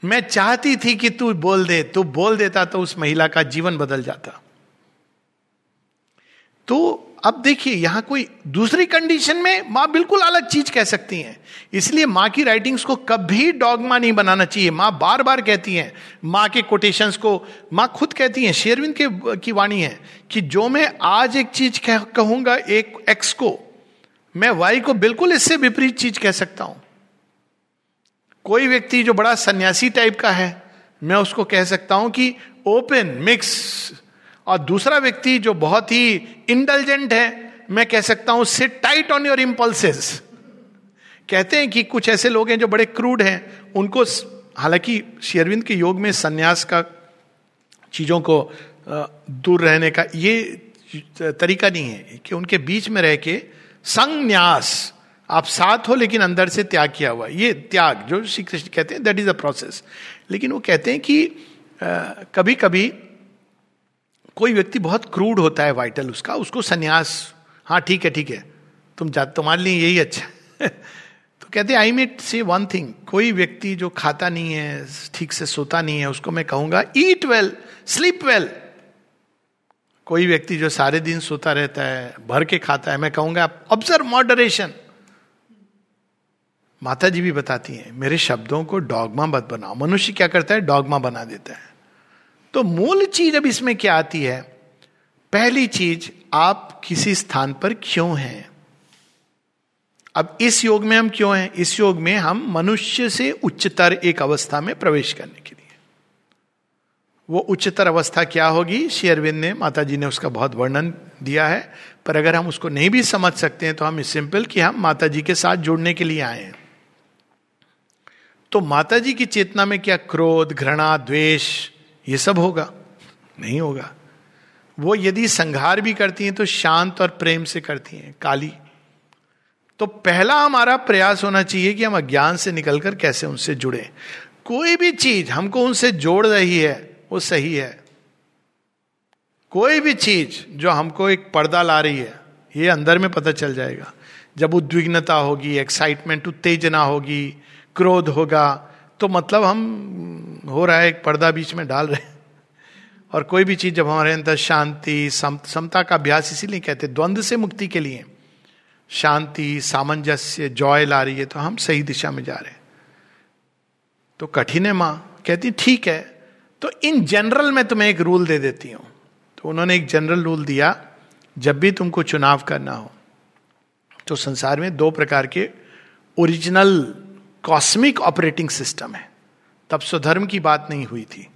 मैं चाहती थी कि तू बोल दे, तू बोल देता तो उस महिला का जीवन बदल जाता। तो अब देखिए यहाँ कोई दूसरी कंडीशन में माँ बिल्कुल अलग चीज़ कह सकती हैं। इसलिए माँ की राइटिंग्स को कभी डॉगमा नहीं बनाना चाहिए। माँ बार बार कहती हैं माँ के कोटेशंस को माँ खुद कहती हैं शेरविंद के की वाणी है कि जो मैं आज एक चीज़ कह, कहूँगा एक एक्स को मैं वाई को बिल्कुल इससे विपरीत चीज़ कह सकता हूँ। कोई व्यक्ति जो बड़ा सन्यासी टाइप का है मैं उसको कह सकता हूँ कि ओपन मिक्स और दूसरा व्यक्ति जो बहुत ही इंटेलिजेंट है, मैं कह सकता हूँ sit tight on your impulses कहते हैं कि कुछ ऐसे लोग हैं जो बड़े क्रूड हैं, उनको हालाँकि शेरविंद के योग में संन्यास का चीज़ों को दूर रहने का ये तरीका नहीं है कि उनके बीच में रह के संन्यास, आप साथ हो लेकिन अंदर से त्याग किया हुआ ये त्याग, जो श्री कृष्ण कहते हैं दैट इज़ अ प्रोसेस लेकिन वो कहते हैं कि कभी कभी कोई व्यक्ति बहुत क्रूड होता है वाइटल, उसका, उसको संन्यास हाँ ठीक है ठीक है, तुम जा, तुम्हारे लिए यही अच्छा (laughs) तो कहते हैं I met say one thing कोई व्यक्ति जो खाता नहीं है, ठीक से सोता नहीं है, उसको मैं कहूँगा ईट वेल स्लीप वेल कोई व्यक्ति जो सारे दिन सोता रहता है, भर के खाता है, मैं कहूँगा ऑब्ज़र्व मॉडरेशन माता जी भी बताती हैं, मेरे शब्दों को डॉगमा मत बनाओ, मनुष्य क्या करता है? डॉगमा बना देता है। तो मूल चीज़ अब इसमें क्या आती है? पहली चीज़, आप किसी स्थान पर क्यों हैं? अब इस योग में हम क्यों हैं? इस योग में हम मनुष्य से उच्चतर एक अवस्था में प्रवेश करने के लिए। वो उच्चतर अवस्था क्या होगी? श्री अरविंद ने माता जी ने उसका बहुत वर्णन दिया है। पर अगर हम उसको नहीं भी समझ सकते हैं तो हम सिंपल कि हम माता जी के साथ जुड़ने के लिए आए हैं। तो माता जी की चेतना में क्या क्रोध, घृणा, द्वेष ये सब होगा। नहीं होगा। वो यदि संघार भी करती हैं तो शांत और प्रेम से करती हैं, काली। तो पहला हमारा प्रयास होना चाहिए कि हम अज्ञान से निकलकर कैसे उनसे जुड़े। कोई भी चीज़ हमको उनसे जोड़ रही है, वो सही है। कोई भी चीज़ जो हमको एक पर्दा ला रही है, ये अंदर में पता चल जाएगा। जब उद्विग्नता होगी एक्साइटमेंट उत्तेजना होगी, क्रोध होगा तो मतलब हम हो रहा है, एक पर्दा बीच में डाल रहे हैं। और कोई भी चीज़ जब हमारे अंदर शांति समता का अभ्यास इसीलिए कहते द्वंद्व से मुक्ति के लिए। शांति, सामंजस्य, जॉय ला रही है तो हम सही दिशा में जा रहे हैं। तो कठिन है माँ, कहती ठीक है। तो इन जनरल में तुम्हें एक रूल दे देती हूँ। तो उन्होंने एक जनरल रूल दिया, जब भी तुमको चुनाव करना हो तो संसार में दो प्रकार के ओरिजिनल कॉस्मिक ऑपरेटिंग सिस्टम है। तब स्वधर्म की बात नहीं हुई थी।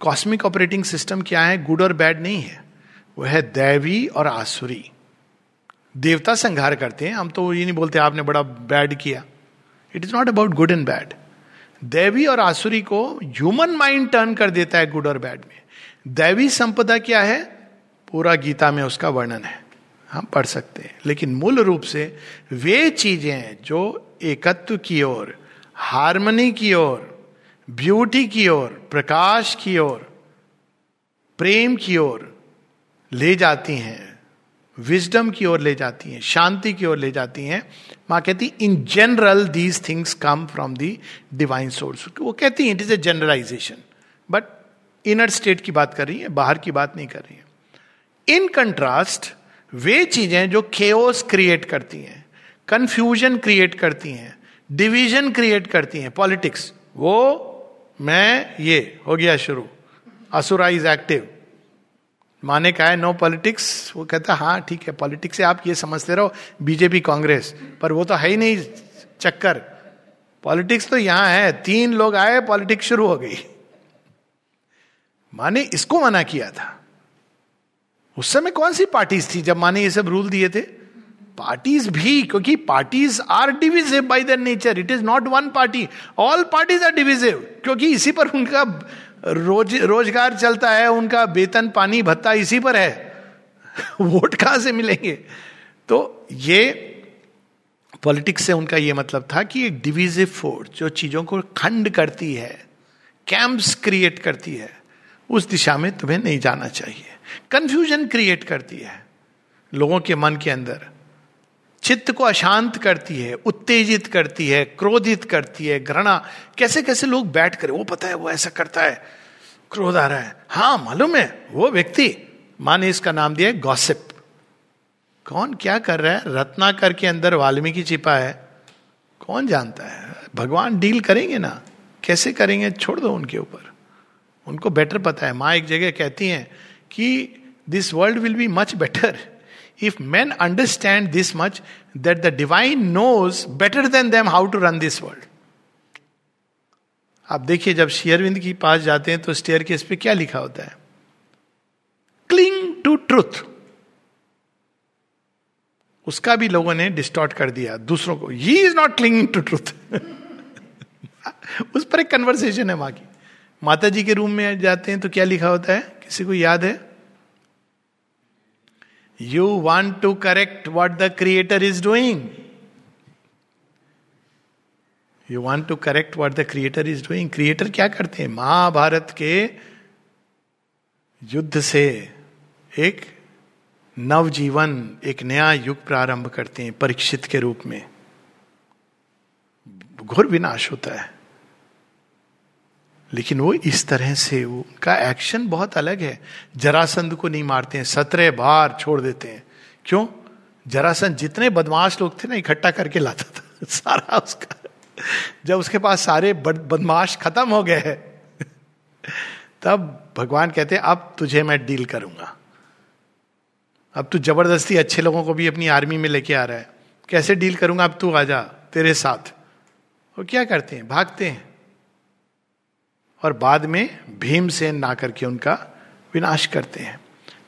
कॉस्मिक ऑपरेटिंग सिस्टम क्या है? गुड और बैड नहीं है। वो है दैवी और आसुरी। देवता संहार करते हैं। हम तो ये नहीं बोलते आपने बड़ा बैड किया। It is not about good and bad दैवी और आसुरी को ह्यूमन माइंड टर्न कर देता है गुड और बैड में। दैवी संपदा क्या है? पूरा गीता में उसका वर्णन है। हम पढ़ सकते हैं। लेकिन मूल रूप से वे चीज़ें जो एकत्व की ओर, हारमोनी की ओर, ब्यूटी की ओर, प्रकाश की ओर, प्रेम की ओर ले जाती हैं, विजडम की ओर ले जाती हैं, शांति की ओर ले जाती हैं। माँ कहती, in general these things come from the divine source वो कहती हैं it is a generalization but inner state की बात कर रही है, बाहर की बात नहीं कर रही है। इन कंट्रास्ट वे चीज़ें जो खेओस क्रिएट करती हैं। कंफ्यूजन क्रिएट करती हैं डिवीज़न क्रिएट करती हैं पॉलिटिक्स वो, मैं, ये, हो गया शुरू। असुरा इज़ एक्टिव माने कहा है नो पॉलिटिक्स वो कहता हाँ ठीक है पॉलिटिक्स से आप ये समझते रहो बीजेपी कांग्रेस पर वो तो है ही नहीं, चक्कर। पॉलिटिक्स तो यहाँ है, तीन लोग आए पॉलिटिक्स शुरू हो गई। माने इसको मना किया था। उस समय कौन सी पार्टीज़ थी जब माने ये सब रूल दिए थे? पार्टीज़ भी, क्योंकि parties are divisive by the nature it is not one party all parties are divisive क्योंकि इसी पर उनका रोज, रोज़गार चलता है, उनका वेतन, पानी, भत्ता इसी पर है। (laughs) वोट कहाँ से मिलेंगे? तो ये पॉलिटिक्स से उनका ये मतलब था कि एक डिविजिव फोर्स जो चीज़ों को खंड करती है कैंप्स क्रिएट करती है, उस दिशा में तुम्हें नहीं जाना चाहिए। कंफ्यूजन क्रिएट करती है, लोगों के मन के अंदर। चित्त को अशांत करती है, उत्तेजित करती है, क्रोधित करती है, घृणा। कैसे कैसे लोग बैठ कर, वो पता है, वो ऐसा करता है, क्रोध आ रहा है। हाँ मालूम है, वो व्यक्ति, माने इसका नाम दिया गॉसिप। कौन क्या कर रहा है? रत्नाकर के अंदर वाल्मीकि छिपा है। कौन जानता है? भगवान डील करेंगे ना। कैसे करेंगे? छोड़ दो उनके ऊपर। उनको बेटर पता है। माँ एक जगह कहती हैं कि this world will be much better if man understand this much that the divine knows better than them how to run this world आप देखिए, जब शेयरविंद के पास जाते हैं तो स्टेयर केस पे क्या लिखा होता है? क्लिंग टू ट्रूथ उसका भी लोगों ने डिस्टॉर्ट कर दिया, दूसरों को। He is not clinging to truth उस पर एक कन्वर्सेशन है माँ की। माता जी के रूम में जाते हैं तो क्या लिखा होता है? किसी को याद है? You want to correct what the creator is doing you want to correct what the creator is doing creator क्या करते हैं? महाभारत के युद्ध से एक नवजीवन, एक नया युग प्रारंभ करते हैं, परीक्षित के रूप में। घोर विनाश होता है। लेकिन वो इस तरह से, उनका एक्शन बहुत अलग है। जरासंध को नहीं मारते हैं, सत्रह बार छोड़ देते हैं। क्यों? जरासंध जितने बदमाश लोग थे ना, इकट्ठा करके लाता था, (laughs) सारा उसका। जब उसके पास सारे बदमाश खत्म हो गए हैं तब भगवान कहते हैं, अब तुझे मैं डील करूँगा। अब तू ज़बरदस्ती अच्छे लोगों को भी अपनी आर्मी में लेके आ रहा है। कैसे डील करूँगा? अब तू आ जा, तेरे साथ। वो क्या करते हैं? भागते हैं। और बाद में भीमसेन ना करके उनका विनाश करते हैं।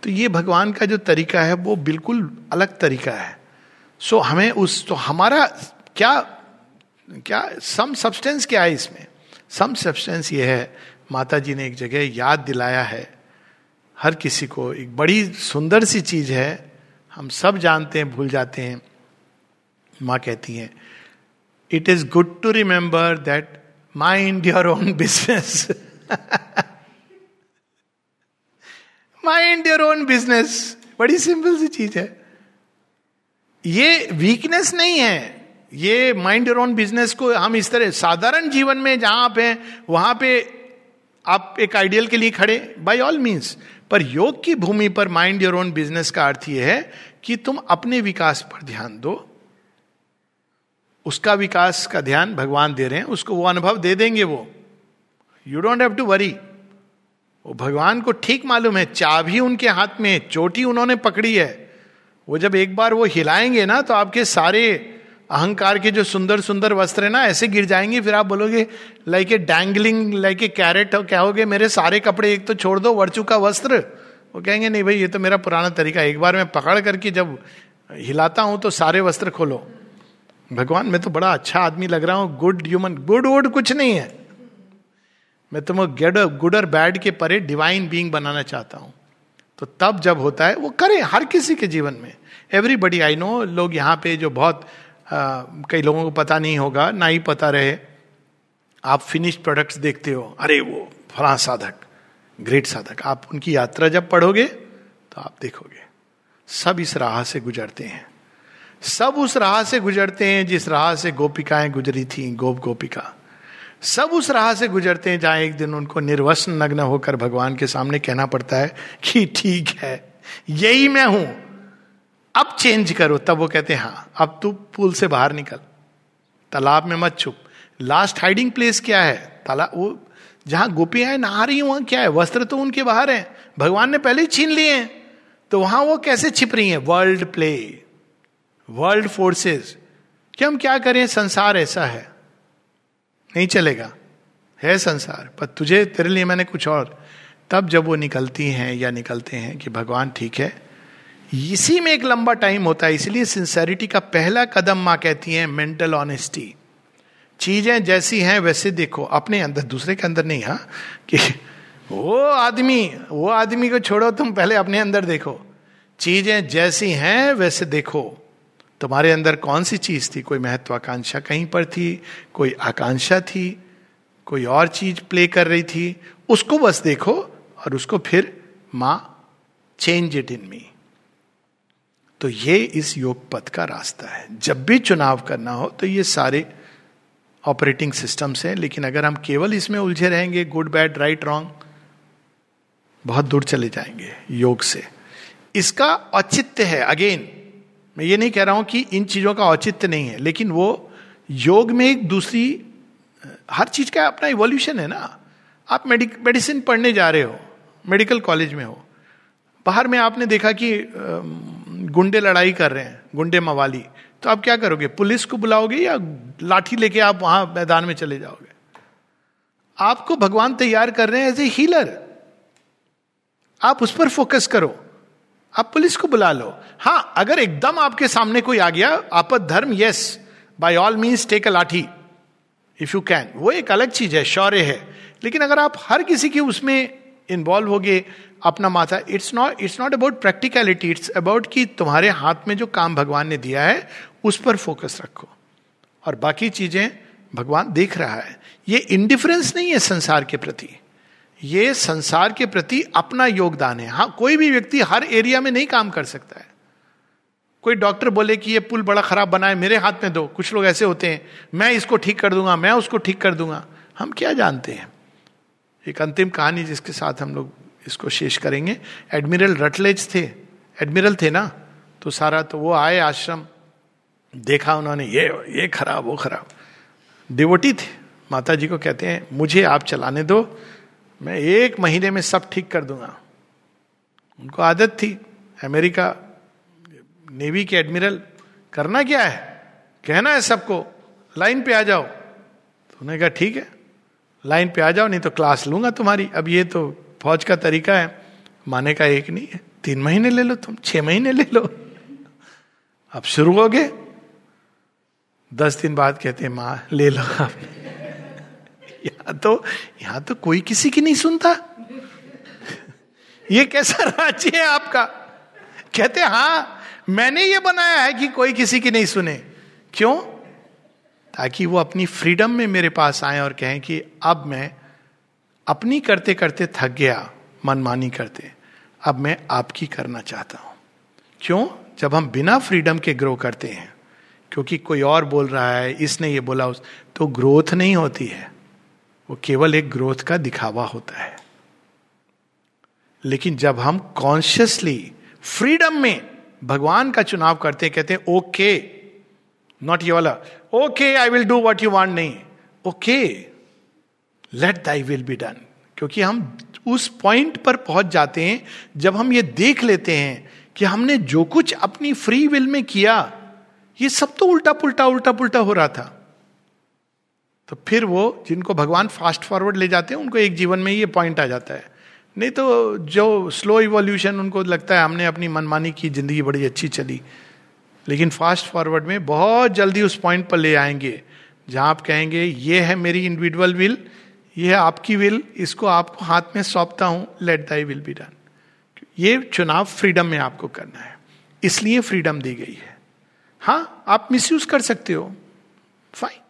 तो ये भगवान का जो तरीका है, वो बिल्कुल अलग तरीका है। सो हमें उस तो हमारा क्या क्या सम सब्सटेंस क्या है इसमें? सम सब्सटेंस ये है माता जी ने एक जगह याद दिलाया है। हर किसी को एक बड़ी सुंदर सी चीज़ है, हम सब जानते हैं, भूल जाते हैं। माँ कहती हैं it is good to remember that mind your own business mind your own business बड़ी सिंपल सी चीज़ है। ये वीकनेस नहीं है। ये माइंड योर ओन बिज़नेस को हम इस तरह, साधारण जीवन में जहाँ आप हैं, वहाँ पे आप एक आइडियल के लिए खड़े बाय ऑल मीन्स पर योग की भूमि पर माइंड योर ओन बिज़नेस का अर्थ यह है कि तुम अपने विकास पर ध्यान दो। उसका विकास का ध्यान भगवान दे रहे हैं, उसको वो अनुभव दे देंगे वो। You don't have to worry वो भगवान को ठीक मालूम है, चाबी उनके हाथ में चोटी उन्होंने पकड़ी है। वो जब एक बार वो हिलाएँगे ना तो आपके सारे अहंकार के जो सुंदर सुंदर वस्त्र है ना, ऐसे गिर जाएँगे, फिर आप बोलोगे, like a dangling like a carrot क्या होगे मेरे सारे कपड़े एक तो छोड़ दो वर्चू का वस्त्र। वो कहेंगे, नहीं भाई, ये तो मेरा पुराना तरीका एक बार मैं पकड़ करके जब हिलाता हूँ तो सारे वस्त्र खोलो। भगवान, मैं तो बड़ा अच्छा आदमी लग रहा हूँ गुड ह्यूमन गुड वुड कुछ नहीं है। मैं तुम गेड गुड और बैड के परे डिवाइन बींग बनाना चाहता हूँ। तो तब जब होता है, वो करें हर किसी के जीवन में। एवरीबडी आई नो लोग यहाँ पे जो बहुत कई लोगों को पता नहीं होगा, ना ही पता रहे, आप फिनिश्ड प्रोडक्ट्स देखते हो, अरे वो फला साधक ग्रेट साधक। आप उनकी यात्रा जब पढ़ोगे तो आप देखोगे, सब इस राह से गुजरते हैं। सब उस राह से गुजरते हैं जिस राह से गोपिकाएँ गुजरी थी, गोप गोपिका। सब उस राह से गुजरते हैं जहाँ एक दिन उनको निर्वसन नग्न होकर भगवान के सामने कहना पड़ता है कि ठीक है, यही मैं हूँ। अब चेंज करो। तब वो कहते हैं हाँ अब तू पुल से बाहर निकल। तालाब में मत छुप। लास्ट हाइडिंग प्लेस क्या है? तालाब वो जहाँ गोपियाँ नहा रही वहाँ क्या है? वस्त्र तो उनके बाहर है। भगवान ने पहले ही छीन लिए हैं। तो वहाँ वो कैसे छिप रही हैं? वर्ल्ड प्ले वर्ल्ड फोर्सेस कि हम क्या करें? संसार ऐसा है। नहीं चलेगा। है संसार। पर तुझे, तेरे लिए मैंने कुछ और। तब जब वो निकलती हैं या निकलते हैं कि भगवान ठीक है, इसी में एक लंबा टाइम होता है। इसलिए सिंसेरिटी का पहला कदम माँ कहती है मेंटल ऑनेस्टी चीज़ें जैसी हैं, वैसे देखो। अपने अंदर, दूसरे के अंदर नहीं हाँ? कि वो आदमी वो आदमी को छोड़ो, तुम पहले अपने अंदर देखो। चीज़ें जैसी हैं, वैसे देखो। तुम्हारे अंदर कौन सी चीज़ थी? कोई महत्वाकांक्षा कहीं पर थी? कोई आकांक्षा थी? कोई और चीज़ प्ले कर रही थी? उसको बस देखो और उसको फिर माँ चेंज इट इन मी तो ये इस योग पथ का रास्ता है। जब भी चुनाव करना हो तो ये सारे ऑपरेटिंग सिस्टम्स हैं, लेकिन अगर हम केवल इसमें उलझे रहेंगे गुड बैड राइट रॉन्ग बहुत दूर चले जाएँगे योग से। इसका औचित्य है अगेन मैं ये नहीं कह रहा हूँ कि इन चीज़ों का औचित्य नहीं है, लेकिन वो योग में एक दूसरी, हर चीज़ का अपना इवोल्यूशन है ना। आप मेडिसिन पढ़ने जा रहे हो मेडिकल कॉलेज में हो, बाहर में आपने देखा कि गुंडे लड़ाई कर रहे हैं, गुंडे मवाली तो आप क्या करोगे? पुलिस को बुलाओगे या लाठी लेके आप वहाँ मैदान में चले जाओगे? आपको भगवान तैयार कर रहे हैं एज ए हीलर आप उस पर फोकस करो। आप पुलिस को बुला लो। हाँ अगर एकदम आपके सामने कोई आ गया, आपद धर्म yes by all means take a lathi if you can वो एक अलग चीज़ है, शौर्य है। लेकिन अगर आप हर किसी के उसमें इन्वॉल्व हो गए अपना माथा it's not it's not about practicality it's about कि तुम्हारे हाथ में जो काम भगवान ने दिया है, उस पर फोकस रखो। और बाकी चीज़ें भगवान देख रहा है। ये इंडिफरेंस नहीं है संसार के प्रति। ये संसार के प्रति अपना योगदान है। हाँ कोई भी व्यक्ति हर एरिया में नहीं काम कर सकता है। कोई डॉक्टर बोले कि ये पुल बड़ा खराब बना है मेरे हाथ में दो, कुछ लोग ऐसे होते हैं, मैं इसको ठीक कर दूँगा, मैं उसको ठीक कर दूँगा। हम क्या जानते हैं? एक अंतिम कहानी जिसके साथ हम लोग इसको शेष करेंगे। एडमिरल रटलेज थे। एडमिरल थे ना? तो सारा तो वो आए आश्रम, देखा उन्होंने, ये ये खराब, वो खराब। डिवोटी थे। माता जी को कहते हैं, मुझे आप चलाने दो मैं एक महीने में सब ठीक कर दूँगा। उनको आदत थी, अमेरिका नेवी के एडमिरल, करना क्या है? कहना है सबको, लाइन पे आ जाओ। तो उन्होंने कहा, ठीक है, लाइन पे आ जाओ, नहीं तो क्लास लूँगा तुम्हारी। अब ये तो फौज का तरीका है, माने का एक नहीं है। तीन महीने ले लो तुम, छह महीने ले लो। अब शुरू हो गए। दस दिन बाद कहते माँ, ले लो आप। (laughs) यहाँ तो यहाँ तो कोई किसी की नहीं सुनता। ये कैसा राज्य है आपका? कहते हाँ मैंने ये बनाया है कि कोई किसी की नहीं सुने। क्यों? ताकि वो अपनी फ्रीडम में मेरे पास आए और कहें कि अब मैं अपनी करते करते थक गया, मनमानी करते। अब मैं आपकी करना चाहता हूँ। क्यों? जब हम बिना फ्रीडम के ग्रो करते हैं, क्योंकि कोई और बोल रहा है, इसने ये बोला, उस तो ग्रोथ नहीं होती है। वो केवल एक ग्रोथ का दिखावा होता है। लेकिन जब हम कॉन्शियसली फ्रीडम में भगवान का चुनाव करते कहते हैं ओके नॉट ये वाला okay I will do what you want नहीं। Okay let thy will be done क्योंकि हम उस पॉइंट पर पहुँच जाते हैं, जब हम ये देख लेते हैं कि हमने जो कुछ अपनी फ्री विल में किया, ये सब तो उल्टा पुल्टा उल्टा पुल्टा हो रहा था। तो फिर वो जिनको भगवान फास्ट फॉरवर्ड ले जाते हैं, उनको एक जीवन में ये पॉइंट आ जाता है। नहीं तो जो स्लो इवोल्यूशन उनको लगता है, हमने अपनी मनमानी की ज़िंदगी बड़ी अच्छी चली। लेकिन फास्ट फॉरवर्ड में बहुत जल्दी उस पॉइंट पर ले आएँगे, जहाँ आप कहेंगे, ये है मेरी इंडिविजुअल विल ये है आपकी विल इसको आपको हाथ में सौंपता हूँ let thy will be done ये चुनाव फ्रीडम में आपको करना है। इसलिए फ्रीडम दी गई है। हाँ आप मिसयूज कर सकते हो। फाइन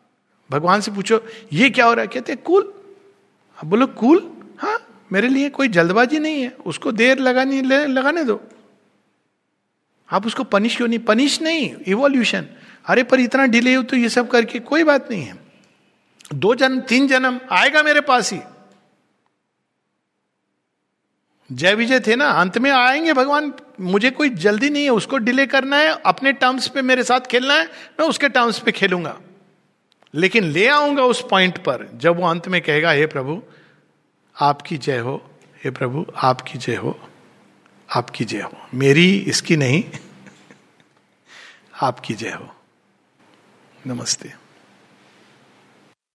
भगवान से पूछो, ये क्या हो रहा है? कहते कूल. अब बोलो, कूल? हाँ मेरे लिए कोई जल्दबाजी नहीं है, उसको देर लगानी लगाने दो। आप उसको पनिश क्यों नहीं? पनिश नहीं इवोल्यूशन अरे, पर इतना डिले हो तो ये सब करके कोई बात नहीं है। दो जन्म, तीन जन्म, आएगा मेरे पास ही। जय विजय थे ना, अंत में आएँगे भगवान। मुझे कोई जल्दी नहीं है, उसको डिले करना है, अपने टर्म्स पे मेरे साथ खेलना है, मैं उसके टर्म्स पे खेलूँगा। लेकिन ले आऊँगा उस पॉइंट पर, जब वो अंत में कहेगा, हे प्रभु, आपकी जय हो, हे प्रभु, आपकी जय हो, आपकी जय हो, मेरी इसकी नहीं, (laughs) आपकी जय हो। नमस्ते।